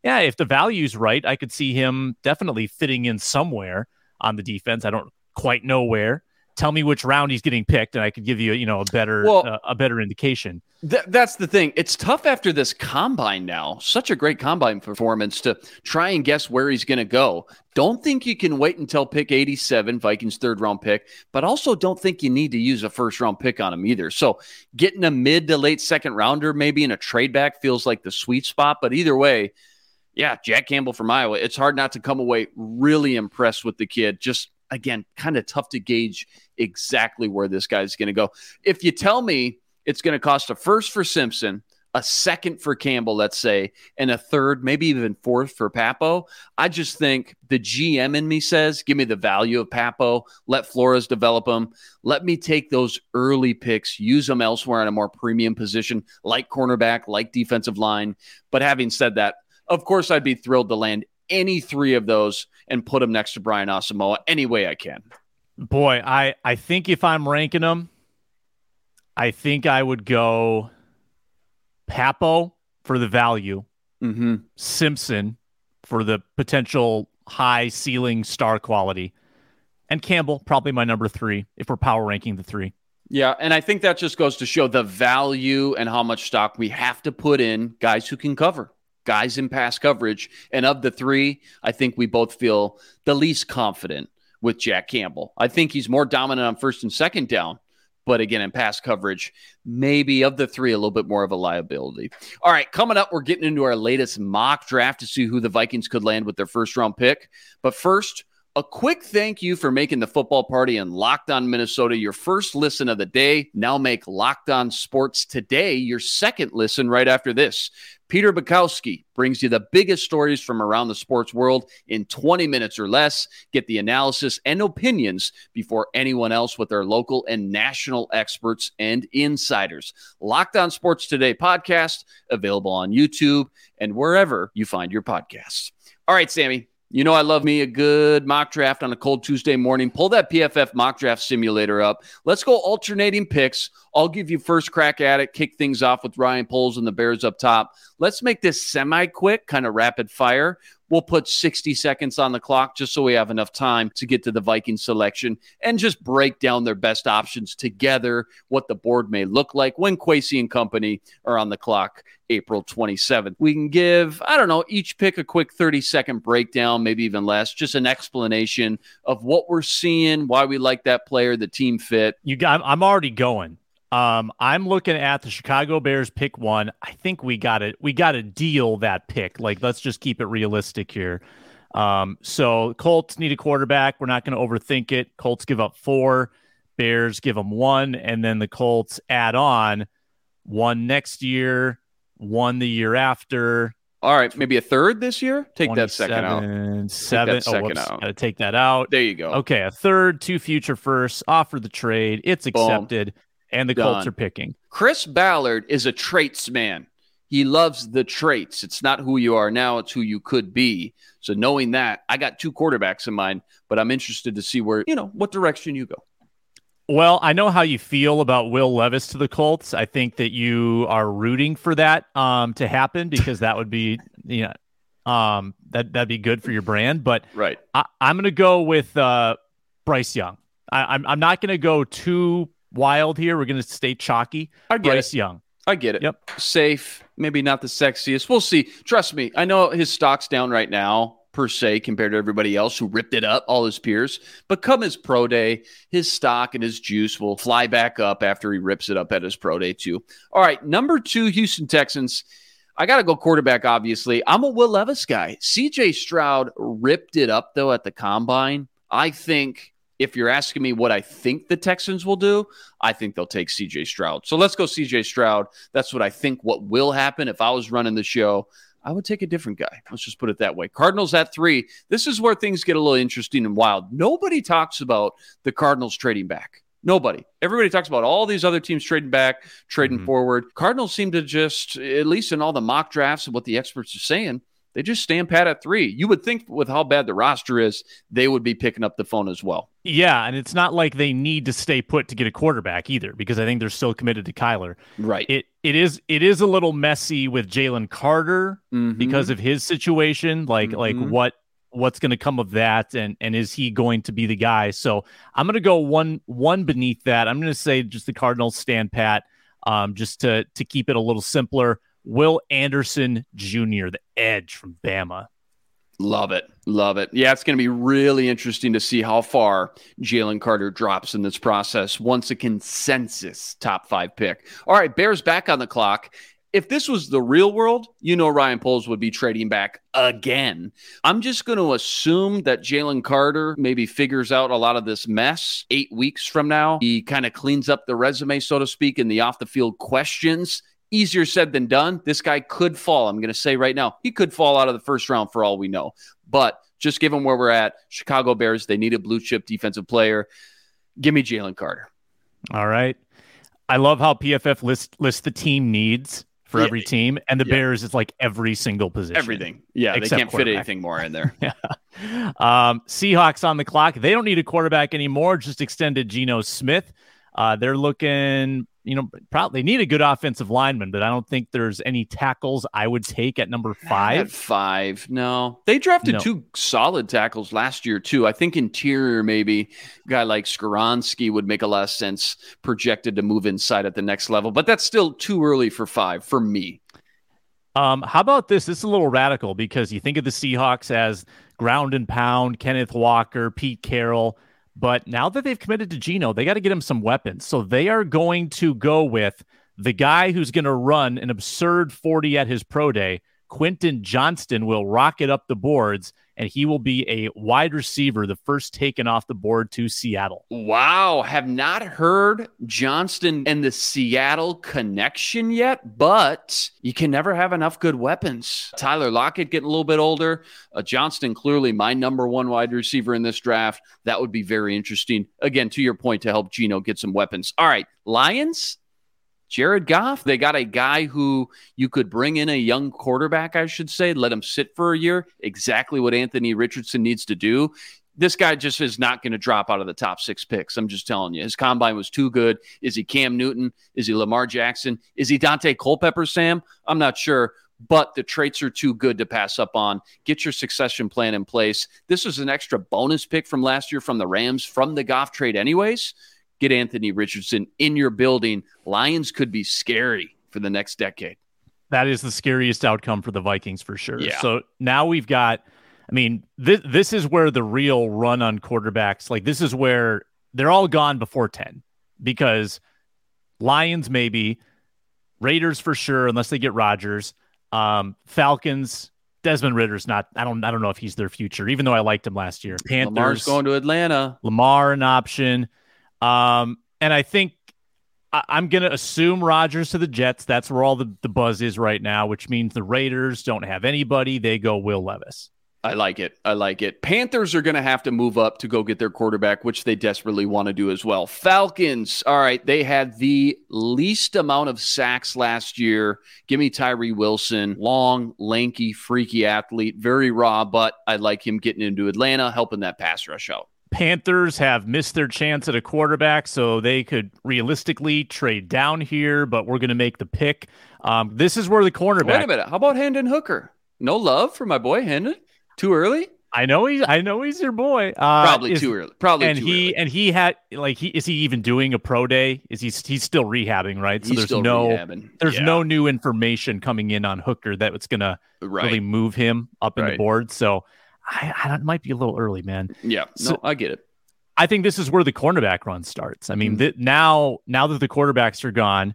yeah, if the value's right, I could see him definitely fitting in somewhere on the defense. I don't quite know where tell me which round he's getting picked, and I could give you, you know, a better well, uh, a better indication. Th- that's the thing. It's tough after this combine now. Such a great combine performance to try and guess where he's going to go. Don't think you can wait until pick 87, Vikings third round pick, but also don't think you need to use a first round pick on him either. So getting a mid to late second rounder, maybe in a trade back, feels like the sweet spot. But either way, yeah, Jack Campbell from Iowa. It's hard not to come away really impressed with the kid. Just again, kind of tough to gauge exactly where this guy's going to go. If you tell me it's going to cost a first for Simpson, a second for Campbell, let's say, and a third, maybe even fourth for Pappoe, I just think the GM in me says, give me the value of Pappoe, let Flores develop them, let me take those early picks, use them elsewhere in a more premium position, like cornerback, like defensive line. But having said that, of course, I'd be thrilled to land any three of those and put them next to Brian Asamoah any way I can. Boy, I I think if I'm ranking them, I think I would go Pappoe for the value, mm-hmm. Simpson for the potential high ceiling star quality, and Campbell probably my number three if we're power ranking the three. Yeah, and I think that just goes to show the value and how much stock we have to put in guys who can cover guys in pass coverage. And of the three, I think we both feel the least confident with Jack Campbell. I think he's more dominant on first and second down. But again, in pass coverage, maybe of the three, a little bit more of a liability. All right, coming up, we're getting into our latest mock draft to see who the Vikings could land with their first round pick. But first, a quick thank you for making the football party in Locked On Minnesota your first listen of the day. Now make Locked On Sports today your second listen right after this. Peter Bukowski brings you the biggest stories from around the sports world in 20 minutes or less. Get the analysis and opinions before anyone else with our local and national experts and insiders. Locked on Sports Today podcast, available on YouTube and wherever you find your podcasts. All right, Sammy, you know, I love me a good mock draft on a cold Tuesday morning. Pull that PFF mock draft simulator up. Let's go alternating picks. I'll give you first crack at it, kick things off with Ryan Poles and the Bears up top. Let's make this semi quick, kind of rapid fire. We'll put 60 seconds on the clock just so we have enough time to get to the Viking selection and just break down their best options together, what the board may look like when Kwesi and company are on the clock April 27th. We can give, I don't know, each pick a quick 30 second breakdown, maybe even less, just an explanation of what we're seeing, why we like that player, the team fit. You got, I'm already going. Um, I'm looking at the Chicago Bears pick one. I think we got it. we got to deal that pick. Like, let's just keep it realistic here. Um, so Colts need a quarterback. We're not going to overthink it. Colts give up four, Bears give them one, and then the Colts add on one next year, one the year after. All right, maybe a third this year. Take that second out. Seven. Take that oh, whoops, out. Gotta take that out. There you go. Okay, a third, two future firsts. Offer the trade. It's accepted. Boom and the Done. Colts are picking. Chris Ballard is a traits man. He loves the traits. It's not who you are now, it's who you could be. So knowing that, I got two quarterbacks in mind, but I'm interested to see where, you know, what direction you go. Well, I know how you feel about Will Levis to the Colts. I think that you are rooting for that um, to happen because that would be, you know, um, that that'd be good for your brand. But right, I, am going to go with uh, Bryce Young. I, I'm I'm not going to go too wild here. We're going to stay chalky. I get Bryce it. Young. I get it. Yep. Safe, maybe not the sexiest. We'll see. Trust me. I know his stock's down right now per se compared to everybody else who ripped it up, all his peers. But come his pro day, his stock and his juice will fly back up after he rips it up at his pro day too. All right, number two, Houston Texans. I got to go quarterback, obviously. I'm a Will Levis guy. CJ Stroud ripped it up, though, at the combine. I think if you're asking me what I think the Texans will do, I think they'll take CJ Stroud. So let's go CJ Stroud. That's what I think what will happen if I was running the show. I would take a different guy. Let's just put it that way. Cardinals at three. This is where things get a little interesting and wild. Nobody talks about the Cardinals trading back. Nobody. Everybody talks about all these other teams trading back, trading mm-hmm. forward. Cardinals seem to just, at least in all the mock drafts and what the experts are saying, they just stand pat at three. You would think with how bad the roster is, they would be picking up the phone as well. Yeah, and it's not like they need to stay put to get a quarterback either, because I think they're still committed to Kyler. Right. It it is it is a little messy with Jalen Carter mm-hmm. because of his situation. Like mm-hmm. like what what's going to come of that, and and is he going to be the guy? So I'm going to go one one beneath that. I'm going to say just the Cardinals stand pat, um, just to to keep it a little simpler. Will Anderson Jr., the edge from Bama. Love it. Love it. Yeah, it's going to be really interesting to see how far Jalen Carter drops in this process once a consensus top five pick. All right, Bears back on the clock. If this was the real world, you know Ryan Poles would be trading back again. I'm just going to assume that Jalen Carter maybe figures out a lot of this mess eight weeks from now. He kind of cleans up the resume, so to speak, in the off the field questions easier said than done. This guy could fall. I'm going to say right now, he could fall out of the first round for all we know. But just given where we're at, Chicago Bears, they need a blue chip defensive player. Give me Jalen Carter. All right. I love how PFF lists lists the team needs for yeah. every team, and the yeah. Bears is like every single position. Everything. Yeah, they can't fit anything more in there. yeah. Um, Seahawks on the clock. They don't need a quarterback anymore. Just extended Geno Smith. Uh, they're looking you know, probably need a good offensive lineman, but I don't think there's any tackles I would take at number five. At five, no. They drafted no. two solid tackles last year too. I think interior maybe a guy like Skoronski would make a lot of sense projected to move inside at the next level, but that's still too early for five for me. Um, how about this? This is a little radical because you think of the Seahawks as ground and pound, Kenneth Walker, Pete Carroll. But now that they've committed to Geno, they got to get him some weapons. So they are going to go with the guy who's going to run an absurd 40 at his pro day. Quentin Johnston will rocket up the boards and he will be a wide receiver, the first taken off the board to Seattle. Wow. Have not heard Johnston and the Seattle connection yet, but you can never have enough good weapons. Tyler Lockett getting a little bit older. Uh, Johnston, clearly my number one wide receiver in this draft. That would be very interesting. Again, to your point, to help Geno get some weapons. All right, Lions. Jared Goff, they got a guy who you could bring in a young quarterback, I should say, let him sit for a year. Exactly what Anthony Richardson needs to do. This guy just is not going to drop out of the top six picks. I'm just telling you. His combine was too good. Is he Cam Newton? Is he Lamar Jackson? Is he Daunte Culpepper, Sam? I'm not sure but the traits are too good to pass up on. Get your succession plan in place. This was an extra bonus pick from last year from the Rams from the Goff trade, anyways get Anthony Richardson in your building. Lions could be scary for the next decade. That is the scariest outcome for the Vikings for sure. Yeah. So now we've got, I mean, this this is where the real run on quarterbacks, like this is where they're all gone before 10 because Lions maybe, Raiders for sure, unless they get Rodgers. Um, Falcons, Desmond Ridder's not. I don't. I don't know if he's their future. Even though I liked him last year. Panthers Lamar's going to Atlanta. Lamar an option. Um, and I think I- am going to assume Rodgers to the Jets. That's where all the, the buzz is right now, which means the Raiders don't have anybody. They go Will Levis. I like it. I like it. Panthers are going to have to move up to go get their quarterback, which they desperately want to do as well. Falcons, all right, they had the least amount of sacks last year. Give me Tyree Wilson, long, lanky, freaky athlete, very raw, but I like him getting into Atlanta, helping that pass rush out. Panthers have missed their chance at a quarterback, so they could realistically trade down here, but we're going to make the pick. Um, this is where the cornerback. Wait a minute. How about Hendon Hooker? No love for my boy Hendon? Too early? I know he's. I know he's your boy. Uh, Probably is, too early. Probably and he early. and he had like he is he even doing a pro day? Is he he's still rehabbing right? So he's there's no rehabbing. there's yeah. no new information coming in on Hooker that it's gonna right. really move him up in right. the board. So I, I it might be a little early, man. Yeah, so, no, I get it. I think this is where the cornerback run starts. I mean, mm-hmm. th- now now that the quarterbacks are gone,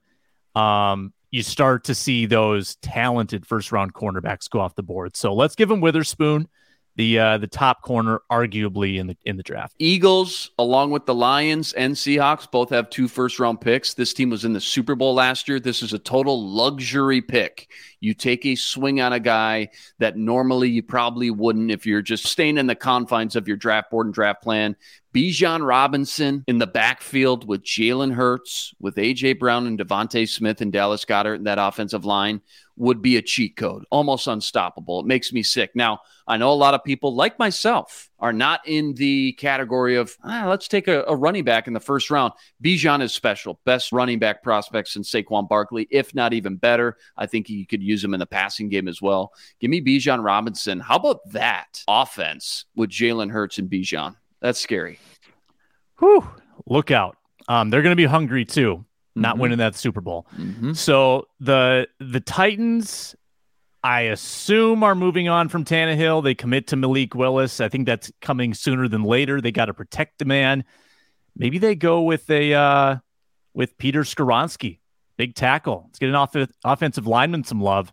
um, you start to see those talented first round cornerbacks go off the board. So let's give them Witherspoon. The uh, the top corner, arguably in the in the draft. Eagles, along with the Lions and Seahawks, both have two first round picks. This team was in the Super Bowl last year. This is a total luxury pick. You take a swing on a guy that normally you probably wouldn't if you're just staying in the confines of your draft board and draft plan. Bijan Robinson in the backfield with Jalen Hurts, with AJ Brown and DeVonta Smith and Dallas Goedert in that offensive line would be a cheat code, almost unstoppable. It makes me sick. Now, I know a lot of people, like myself, are not in the category of ah, let's take a, a, running back in the first round. Bijan is special, best running back prospects in Saquon Barkley, if not even better. I think you could use him in the passing game as well. Give me Bijan Robinson. How about that offense with Jalen Hurts and Bijan? That's scary. Whew. Look out. Um, they're going to be hungry too not mm-hmm. winning that Super Bowl. Mm-hmm. So the the Titans, I assume, are moving on from Tannehill. They commit to Malik Willis. I think that's coming sooner than later. They got to protect the man. Maybe they go with a uh, with Peter Skoronski, big tackle. Let's get an off- offensive lineman some love.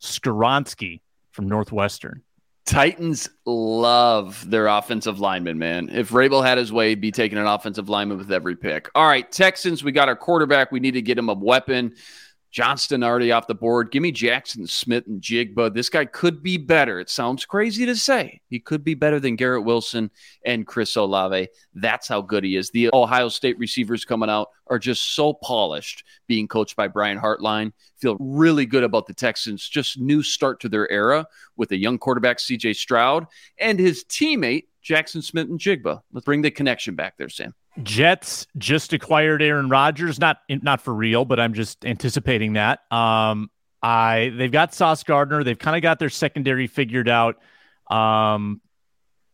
Skoronski from Northwestern. Titans love their offensive lineman, man. If Vrabel had his way, he'd be taking an offensive lineman with every pick. All right, Texans, we got our quarterback. We need to get him a weapon. Johnston already off the board. Give me Jaxon Smith-Njigba. This guy could be better. It sounds crazy to say. He could be better than Garrett Wilson and Chris Olave. That's how good he is. The Ohio State receivers coming out are just so polished being coached by Brian Hartline. Feel really good about the Texans. Just new start to their era with a young quarterback, CJ Stroud, and his teammate, Jaxon Smith-Njigba. Let's bring the connection back there, Sam. Jets just acquired Aaron Rodgers, not not for real, but I'm just anticipating that. Um, I they've got Sauce Gardner, they've kind of got their secondary figured out. Um,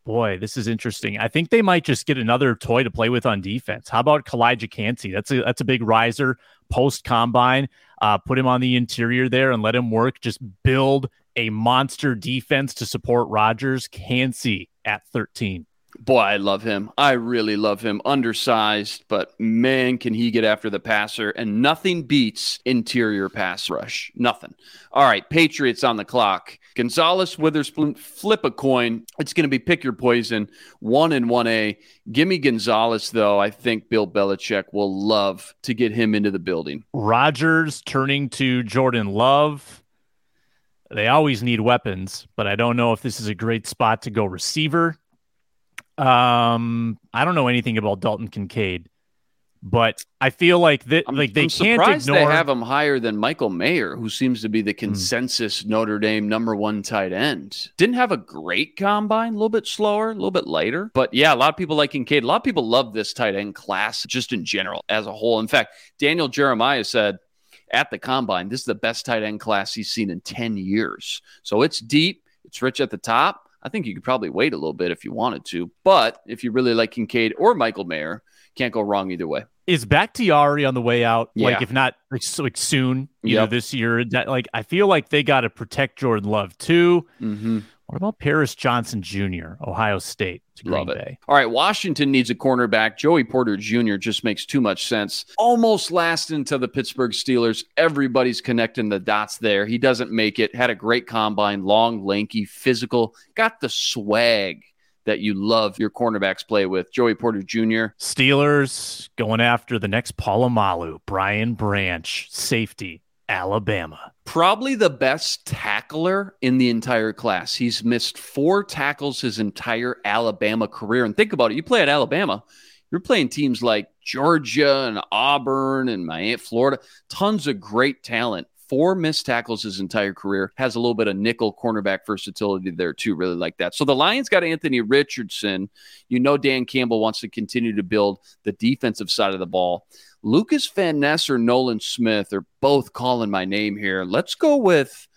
boy, this is interesting. I think they might just get another toy to play with on defense. How about Calijah Kancey? That's a that's a big riser post combine. Uh, put him on the interior there and let him work. Just build a monster defense to support Rodgers. Kancey at 13. Boy, I love him. I really love him. Undersized, but man, can he get after the passer. And nothing beats interior pass rush. Nothing. All right, Patriots on the clock. Gonzalez, Witherspoon, flip a coin. It's going to be pick your poison. One and 1A. Give me Gonzalez, though. I think Bill Belichick will love to get him into the building. Rodgers turning to Jordan Love. They always need weapons, but I don't know if this is a great spot to go receiver. Um, I don't know anything about Dalton Kincaid, but I feel like that like they I'm can't surprised ignore. They have him higher than Michael Mayer, who seems to be the hmm. consensus mm. Notre Dame number one tight end. Didn't have a great combine, a little bit slower, a little bit lighter, but yeah, a lot of people like Kincaid. A lot of people love this tight end class just in general as a whole. In fact, Daniel Jeremiah said at the combine, this is the best tight end class he's seen in 10 years. So it's deep, it's rich at the top. I think you could probably wait a little bit if you wanted to. But if you really like Kincaid or Michael Mayer, can't go wrong either way. Is Bakhtiari on the way out? Yeah. Like, if not like, like soon, you yep. know, this year. That, like, I feel like they got to protect Jordan Love too. Mm-hmm. What about Paris Johnson Jr., Ohio State? Love it. Bay. All right, Washington needs a cornerback. Joey Porter Jr. just makes too much sense. Almost last into the Pittsburgh Steelers. Everybody's connecting the dots there. He doesn't make it. Had a great combine, long, lanky, physical, got the swag that you love your cornerbacks play with. Joey Porter Jr. Steelers going after the next Polamalu, Brian Branch, safety. Alabama. Probably the best tackler in the entire class. He's missed four tackles his entire Alabama career. And think about it you play at Alabama, you're playing teams like Georgia and Auburn and Miami, Florida, tons of great talent. Four missed tackles his entire career. Has a little bit of nickel cornerback versatility there, too. Really like that. So the Lions got Anthony Richardson. You know, Dan Campbell wants to continue to build the defensive side of the ball. Lucas Van Ness or Nolan Smith are both calling my name here. Let's go with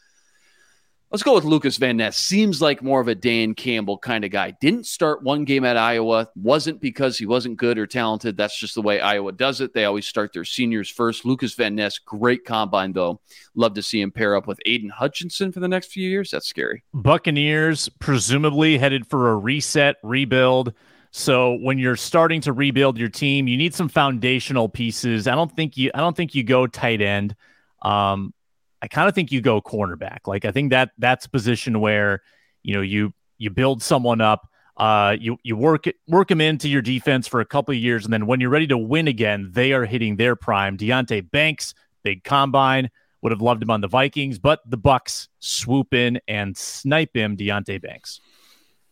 let's go with Lucas Van Ness. Seems like more of a Dan Campbell kind of guy. Didn't start one game at Iowa. Wasn't because he wasn't good or talented. That's just the way Iowa does it. They always start their seniors first. Lucas Van Ness, great combine though. Love to see him pair up with Aidan Hutchinson for the next few years. That's scary. Buccaneers presumably headed for a reset, rebuild. So when you're starting to rebuild your team, you need some foundational pieces. I don't think you I don't think you go tight end. Um, I kind of think you go cornerback. Like I think that that's position where you know you you build someone up. Uh, you you work work them into your defense for a couple of years, and then when you're ready to win again, they are hitting their prime. Deonte Banks, big combine, would have loved him on the Vikings, but the Bucks swoop in and snipe him. Deonte Banks.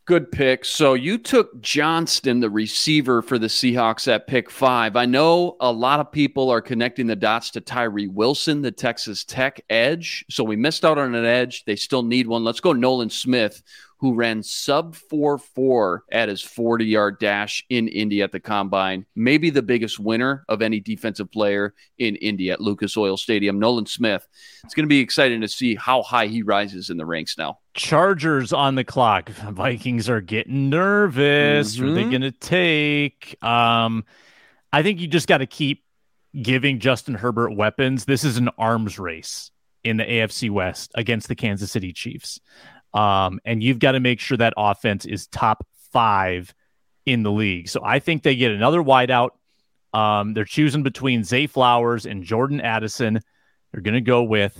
Good pick. So you took Johnston, the receiver for the Seahawks at pick five. I know a lot of people are connecting the dots to Tyree Wilson, the Texas Tech edge. So we missed out on an edge. They still need one. Let's go Nolan Smith, who ran sub 4 4 at his 40 yard dash in Indy at the combine. Maybe the biggest winner of any defensive player in Indy at Lucas Oil Stadium, Nolan Smith. It's going to be exciting to see how high he rises in the ranks now. Chargers on the clock. Vikings are getting nervous. Mm-hmm. Are they mm-hmm. going to take? Um, I think you just got to keep giving Justin Herbert weapons. This is an arms race in the AFC West against the Kansas City Chiefs. Um, and you've got to make sure that offense is top five in the league. So I think they get another wideout. Um, they're choosing between Zay Flowers and Jordan Addison. They're going to go with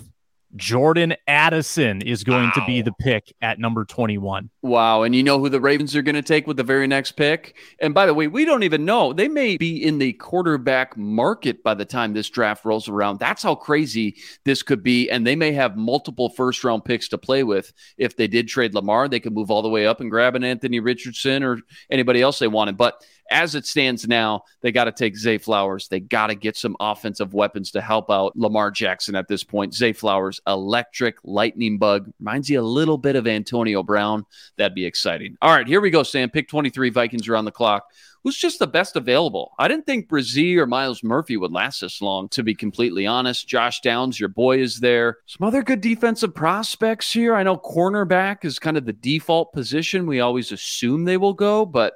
Jordan Addison is going wow. to be the pick at number 21. Wow. And you know who the Ravens are going to take with the very next pick? And by the way, we don't even know. They may be in the quarterback market by the time this draft rolls around. That's how crazy this could be. And they may have multiple first round picks to play with. If they did trade Lamar, they could move all the way up and grab an Anthony Richardson or anybody else they wanted. But as it stands now, they got to take Zay Flowers. They got to get some offensive weapons to help out Lamar Jackson at this point. Zay Flowers, electric lightning bug, reminds you a little bit of Antonio Brown. That'd be exciting. All right, here we go, Sam. Pick 23. Vikings are on the clock. Who's just the best available? I didn't think Bresee or Myles Murphy would last this long, to be completely honest. Josh Downs, your boy, is there. Some other good defensive prospects here. I know cornerback is kind of the default position we always assume they will go, but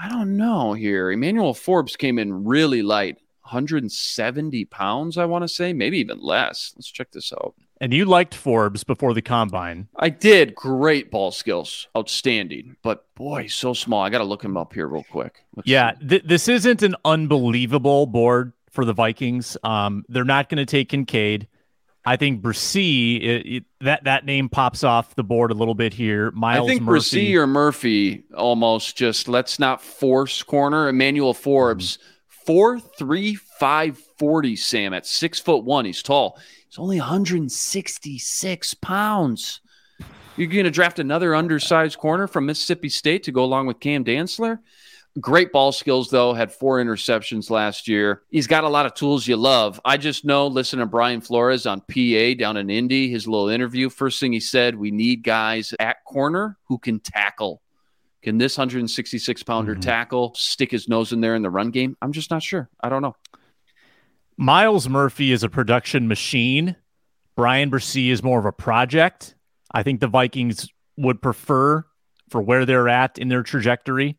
I don't know here. Emmanuel Forbes came in really light, 170 pounds, I want to say, maybe even less. Let's check this out. And you liked Forbes before the combine. I did. Great ball skills. Outstanding. But boy, so small. I got to look him up here real quick. Let's yeah. Th- this isn't an unbelievable board for the Vikings. Um, they're not going to take Kincaid. I think Bresee, that that name pops off the board a little bit here. Myles I think Murphy. Bresee or Murphy almost just let's not force corner. Emmanuel Forbes, four three five forty. Sam at six foot one, he's tall. He's only 166 pounds. You're going to draft another undersized corner from Mississippi State to go along with Cam Dantzler. Great ball skills, though. Had four interceptions last year. He's got a lot of tools you love. I just know, listen to Brian Flores on PA down in Indy, his little interview. First thing he said, we need guys at corner who can tackle. Can this 166 pounder mm-hmm. tackle, stick his nose in there in the run game? I'm just not sure. I don't know. Myles Murphy is a production machine. Bryan Bresee is more of a project. I think the Vikings would prefer for where they're at in their trajectory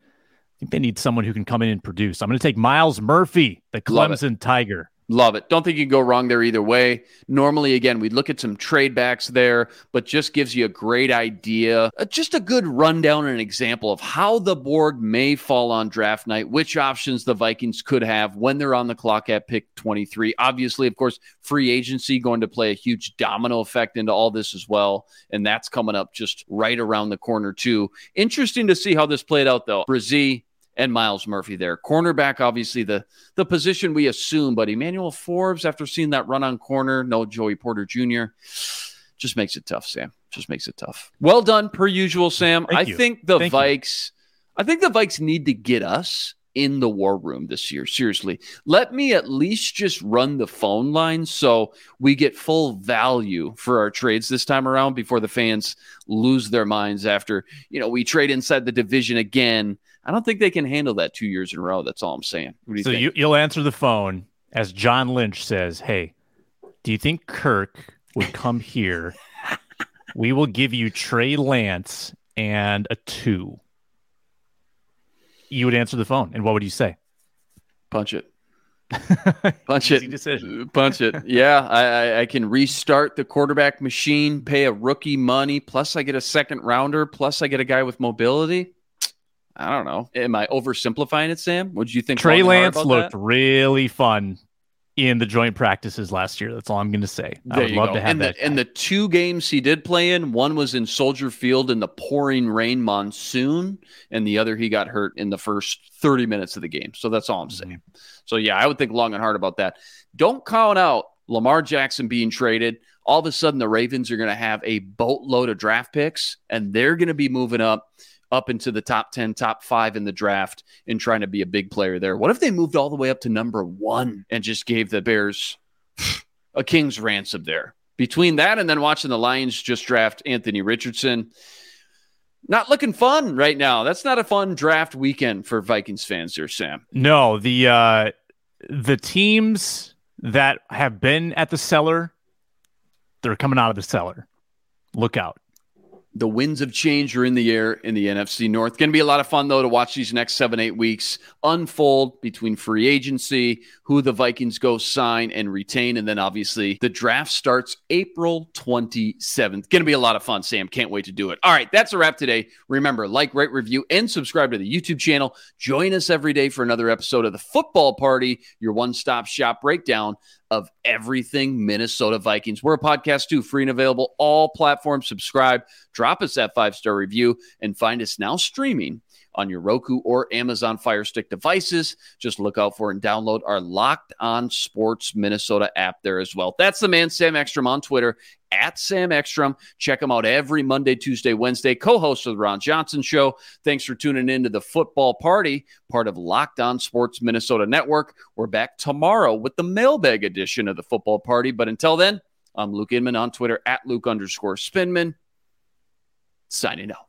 think they need someone who can come in and produce. I'm going to take Myles Murphy, the Clemson Tiger. Love it. Don't think you can go wrong there either way. Normally, again, we'd look at some trade backs there, but just gives you a great idea, uh, just a good rundown and example of how the board may fall on draft night, which options the Vikings could have when they're on the clock at pick 23. Obviously, of course, free agency going to play a huge domino effect into all this as well. And that's coming up just right around the corner, too. Interesting to see how this played out, though. Bresee, and Myles Murphy there. Cornerback, obviously the the position we assume, but Emmanuel Forbes, after seeing that run on corner, no Joey Porter Jr., just makes it tough, Sam. Just makes it tough. Well done, per usual, Sam. Thank I you. think the Thank Vikes, you. I think the Vikes need to get us in the war room this year. Seriously, let me at least just run the phone line so we get full value for our trades this time around before the fans lose their minds after, you know, we trade inside the division again I don't think they can handle that two years in a row. That's all I'm saying. You so you, you'll answer the phone as John Lynch says, "Hey, do you think Kirk would come here? we will give you Trey Lance and a two. You would answer the phone, and what would you say? Punch it. Punch it. Decision. Uh, punch it. Yeah, I, I, I, can restart the quarterback machine, pay a rookie money, plus I get a second rounder, plus I get a guy with mobility. I don't know. Am I oversimplifying it, Sam? What do you think? Trey Lance looked that? really fun in the joint practices last year. That's all I'm going to say. There I would love go. to have and that. The, and the two games he did play in, one was in Soldier Field in the pouring rain monsoon, and the other he got hurt in the first 30 minutes of the game. So that's all I'm saying. Mm-hmm. So yeah, I would think long and hard about that. Don't count out Lamar Jackson being traded. All of a sudden, the Ravens are going to have a boatload of draft picks, and they're going to be moving up up into the top 10, top five in the draft and trying to be a big player there. What if they moved all the way up to number one and just gave the Bears a king's ransom there? Between that and then watching the Lions just draft Anthony Richardson, not looking fun right now. That's not a fun draft weekend for Vikings fans there, Sam. No, the uh the teams that have been at the cellar, they're coming out of the cellar. Look out. The winds of change are in the air in the NFC North. Going to be a lot of fun, though, to watch these next seven, eight weeks unfold between free agency, who the Vikings go sign and retain. And then obviously the draft starts April 27th. Going to be a lot of fun, Sam. Can't wait to do it. All right, that's a wrap today. Remember, like, rate, review, and subscribe to the YouTube channel. Join us every day for another episode of the Football Party, your one stop shop breakdown of everything Minnesota Vikings. We're a podcast too, free and available, all platforms. Subscribe, drop us that five star review, and find us now streaming on your Roku or Amazon Fire Stick devices. Just look out for and download our Locked On Sports Minnesota app there as well. That's the man, Sam Ekstrom, on Twitter at Sam Ekstrom. Check him out every Monday, Tuesday, Wednesday, co host of the Ron Johnson Show. Thanks for tuning in to the football party, part of Locked On Sports Minnesota Network. We're back tomorrow with the mailbag edition of the football party. But until then, I'm Luke Inman on Twitter at Luke underscore Spinman. Signing out.